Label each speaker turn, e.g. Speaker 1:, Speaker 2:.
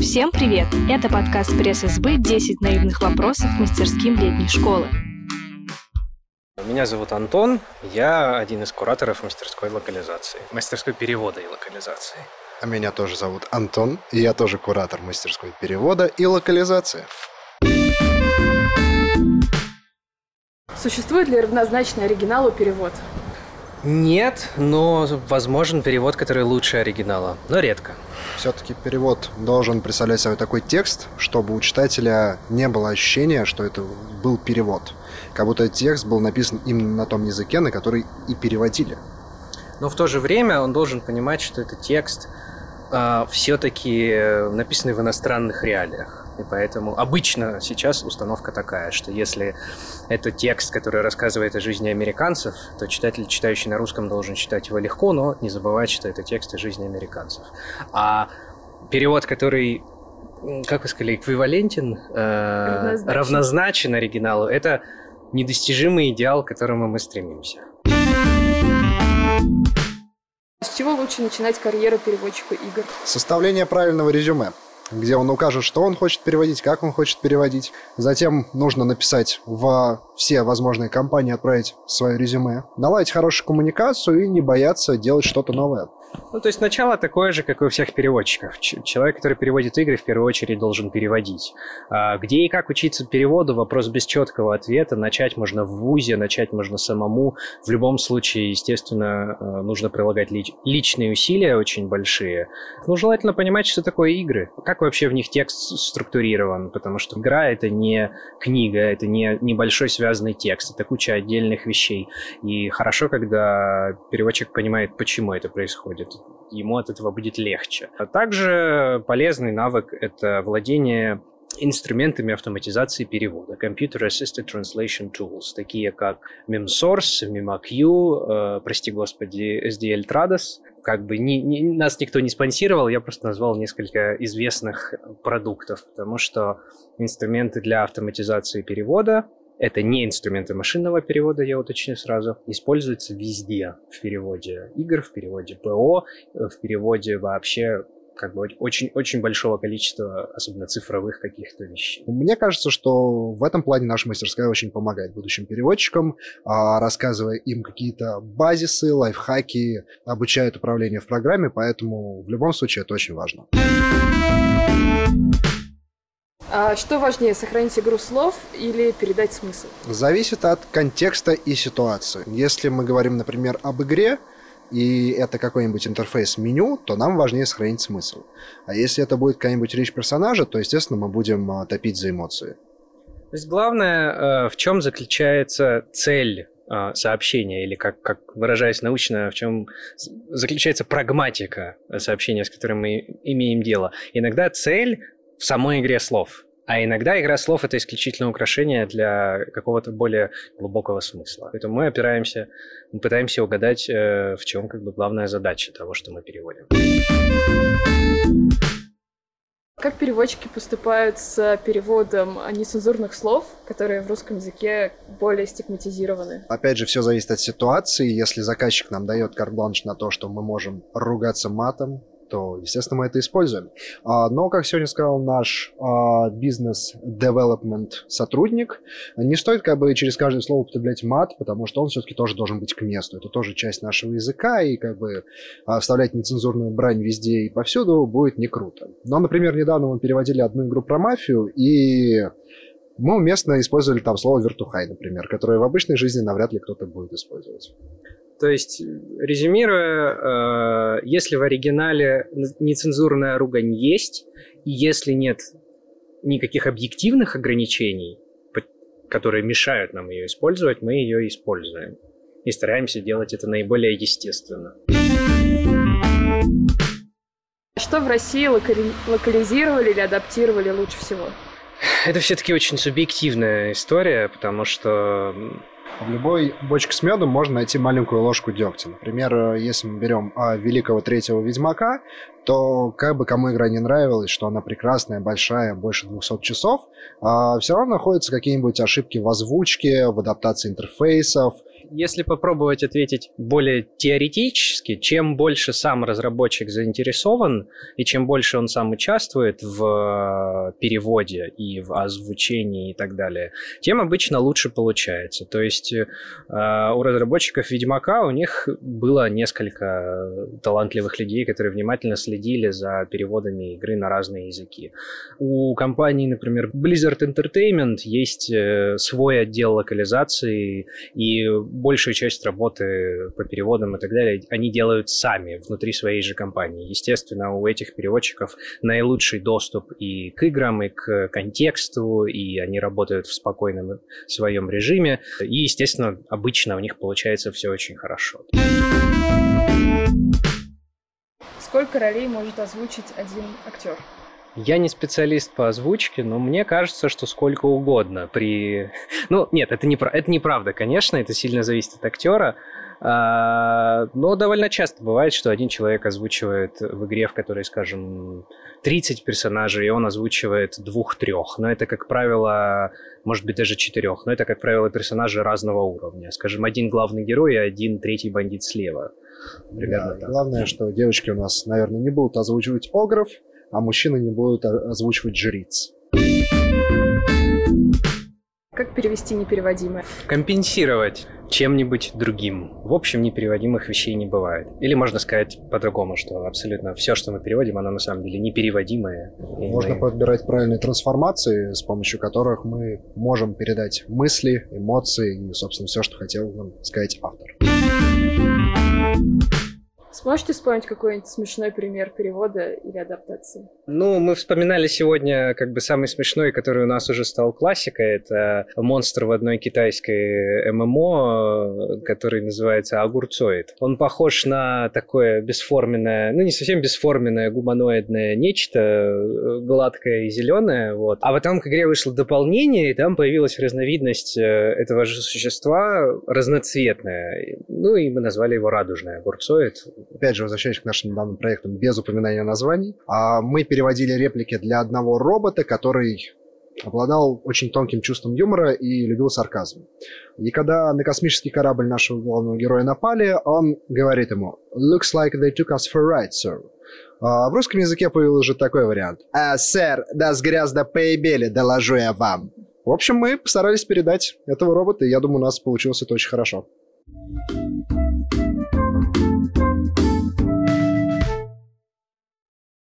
Speaker 1: Всем привет! Это подкаст пресс-СБ «10 наивных вопросов мастерским летней школы».
Speaker 2: Меня зовут Антон, я один из кураторов мастерской локализации, мастерской перевода и локализации.
Speaker 3: А меня тоже зовут Антон, и я тоже куратор мастерской перевода и локализации.
Speaker 4: Существует ли равнозначный оригиналу перевод?
Speaker 2: Нет, но возможен перевод, который лучше оригинала, но редко.
Speaker 3: Все-таки перевод должен представлять собой такой текст, чтобы у читателя не было ощущения, что это был перевод. Как будто текст был написан именно на том языке, на который и переводили.
Speaker 2: Но в то же время он должен понимать, что это текст э, все-таки написанный в иностранных реалиях. И поэтому обычно сейчас установка такая, что если это текст, который рассказывает о жизни американцев, то читатель, читающий на русском, должен читать его легко, но не забывать, что это текст о жизни американцев. А перевод, который как вы сказали, эквивалентен, э, равнозначен. равнозначен оригиналу, это недостижимый идеал, к которому мы стремимся.
Speaker 4: С чего лучше начинать карьеру переводчика игр?
Speaker 3: Составление правильного резюме где он укажет, что он хочет переводить, как он хочет переводить. Затем нужно написать в все возможные компании, отправить свое резюме, наладить хорошую коммуникацию и не бояться делать что-то новое.
Speaker 2: Ну, то есть начало такое же, как и у всех переводчиков. Человек, который переводит игры, в первую очередь должен переводить. А где и как учиться переводу, вопрос без четкого ответа. Начать можно в ВУЗе, начать можно самому. В любом случае, естественно, э, нужно прилагать лич- личные усилия очень большие. Ну, желательно понимать, что такое игры. Как вообще в них текст структурирован, потому что игра — это не книга, это не небольшой связанный текст, это куча отдельных вещей. И хорошо, когда переводчик понимает, почему это происходит будет, ему от этого будет легче. А также полезный навык — это владение инструментами автоматизации перевода, Computer Assisted Translation Tools, такие как MemSource, MemAQ, э, прости господи, SDL Trados. Как бы ни, ни, нас никто не спонсировал, я просто назвал несколько известных продуктов, потому что инструменты для автоматизации перевода это не инструменты машинного перевода, я уточню сразу. Используются везде в переводе игр, в переводе ПО, в переводе вообще как бы очень, очень большого количества, особенно цифровых каких-то вещей.
Speaker 3: Мне кажется, что в этом плане наша мастерская очень помогает будущим переводчикам, а, рассказывая им какие-то базисы, лайфхаки, обучает управлению в программе, поэтому в любом случае это очень важно.
Speaker 4: А что важнее, сохранить игру слов или передать смысл?
Speaker 3: Зависит от контекста и ситуации. Если мы говорим, например, об игре, и это какой-нибудь интерфейс меню, то нам важнее сохранить смысл. А если это будет какая-нибудь речь персонажа, то, естественно, мы будем а, топить за эмоции.
Speaker 2: То есть главное, э, в чем заключается цель э, сообщения, или как, как выражаясь научно, в чем заключается прагматика сообщения, с которым мы имеем дело. Иногда цель в самой игре слов. А иногда игра слов — это исключительно украшение для какого-то более глубокого смысла. Поэтому мы опираемся, мы пытаемся угадать, э, в чем как бы главная задача того, что мы переводим.
Speaker 4: Как переводчики поступают с переводом нецензурных слов, которые в русском языке более стигматизированы?
Speaker 3: Опять же, все зависит от ситуации. Если заказчик нам дает карт-бланш на то, что мы можем ругаться матом, то, естественно, мы это используем. А, но, как сегодня сказал наш а, бизнес-девелопмент сотрудник, не стоит как бы через каждое слово употреблять мат, потому что он все-таки тоже должен быть к месту. Это тоже часть нашего языка, и как бы а, вставлять нецензурную брань везде и повсюду будет не круто. Но, например, недавно мы переводили одну игру про мафию, и мы уместно использовали там слово «вертухай», например, которое в обычной жизни навряд ли кто-то будет использовать.
Speaker 2: То есть, резюмируя, э, если в оригинале нецензурная ругань есть, и если нет никаких объективных ограничений, которые мешают нам ее использовать, мы ее используем. И стараемся делать это наиболее естественно.
Speaker 4: Что в России локали... локализировали или адаптировали лучше всего?
Speaker 2: Это все-таки очень субъективная история, потому что
Speaker 3: в любой бочке с медом можно найти маленькую ложку дегтя. Например, э, если мы берем а, великого третьего Ведьмака, то как бы кому игра не нравилась, что она прекрасная, большая, больше 200 часов, а, все равно находятся какие-нибудь ошибки в озвучке, в адаптации интерфейсов,
Speaker 2: Если попробовать ответить более теоретически, чем больше сам разработчик заинтересован, и чем больше он сам участвует в э, переводе и в озвучении и так далее, тем обычно лучше получается. То есть э, у разработчиков Ведьмака у них было несколько талантливых людей, которые внимательно следили за переводами игры на разные языки. У компании, например, Blizzard Entertainment есть э, свой отдел локализации, и большую часть работы по переводам и так далее они делают сами внутри своей же компании. Естественно, у этих переводчиков наилучший доступ и к играм, и к контексту, и они работают в спокойном своем режиме. И, естественно, обычно у них получается все очень хорошо.
Speaker 4: Сколько ролей может озвучить один актер?
Speaker 2: Я не специалист по озвучке, но мне кажется, что сколько угодно при... Ну, нет, это, не, это неправда, конечно, это сильно зависит от актера. А, но довольно часто бывает, что один человек озвучивает в игре, в которой, скажем, 30 персонажей, и он озвучивает двух-трех. Но это, как правило, может быть, даже четырех. Но это, как правило, персонажи разного уровня. Скажем, один главный герой и один третий бандит слева.
Speaker 3: Примерно да, так. Главное, что девочки у нас, наверное, не будут озвучивать огров, а мужчины не будут озвучивать жриц.
Speaker 4: Как перевести непереводимое?
Speaker 2: Компенсировать чем-нибудь другим. В общем, непереводимых вещей не бывает. Или можно сказать по-другому, что абсолютно все, что мы переводим, оно на самом деле непереводимое.
Speaker 3: Можно мы... подбирать правильные трансформации, с помощью которых мы можем передать мысли, эмоции и, собственно, все, что хотел нам сказать автор.
Speaker 4: Сможете вспомнить какой-нибудь смешной пример перевода или адаптации?
Speaker 2: Ну, мы вспоминали сегодня как бы самый смешной, который у нас уже стал классикой. Это монстр в одной китайской ММО, который называется Огурцоид. Он похож на такое бесформенное, ну не совсем бесформенное гуманоидное нечто, гладкое и зеленое. Вот. А потом к игре вышло дополнение, и там появилась разновидность э, этого же существа разноцветная. Ну и мы назвали его радужный огурцоид
Speaker 3: опять же, возвращаясь к нашим данным проектам без упоминания названий, а мы переводили реплики для одного робота, который обладал очень тонким чувством юмора и любил сарказм. И когда на космический корабль нашего главного героя напали, он говорит ему «Looks like they took us for a ride, sir». А в русском языке появился уже такой вариант. «А, сэр, да с грязно поебели, доложу я вам». В общем, мы постарались передать этого робота, и я думаю, у нас получилось это очень хорошо. thank you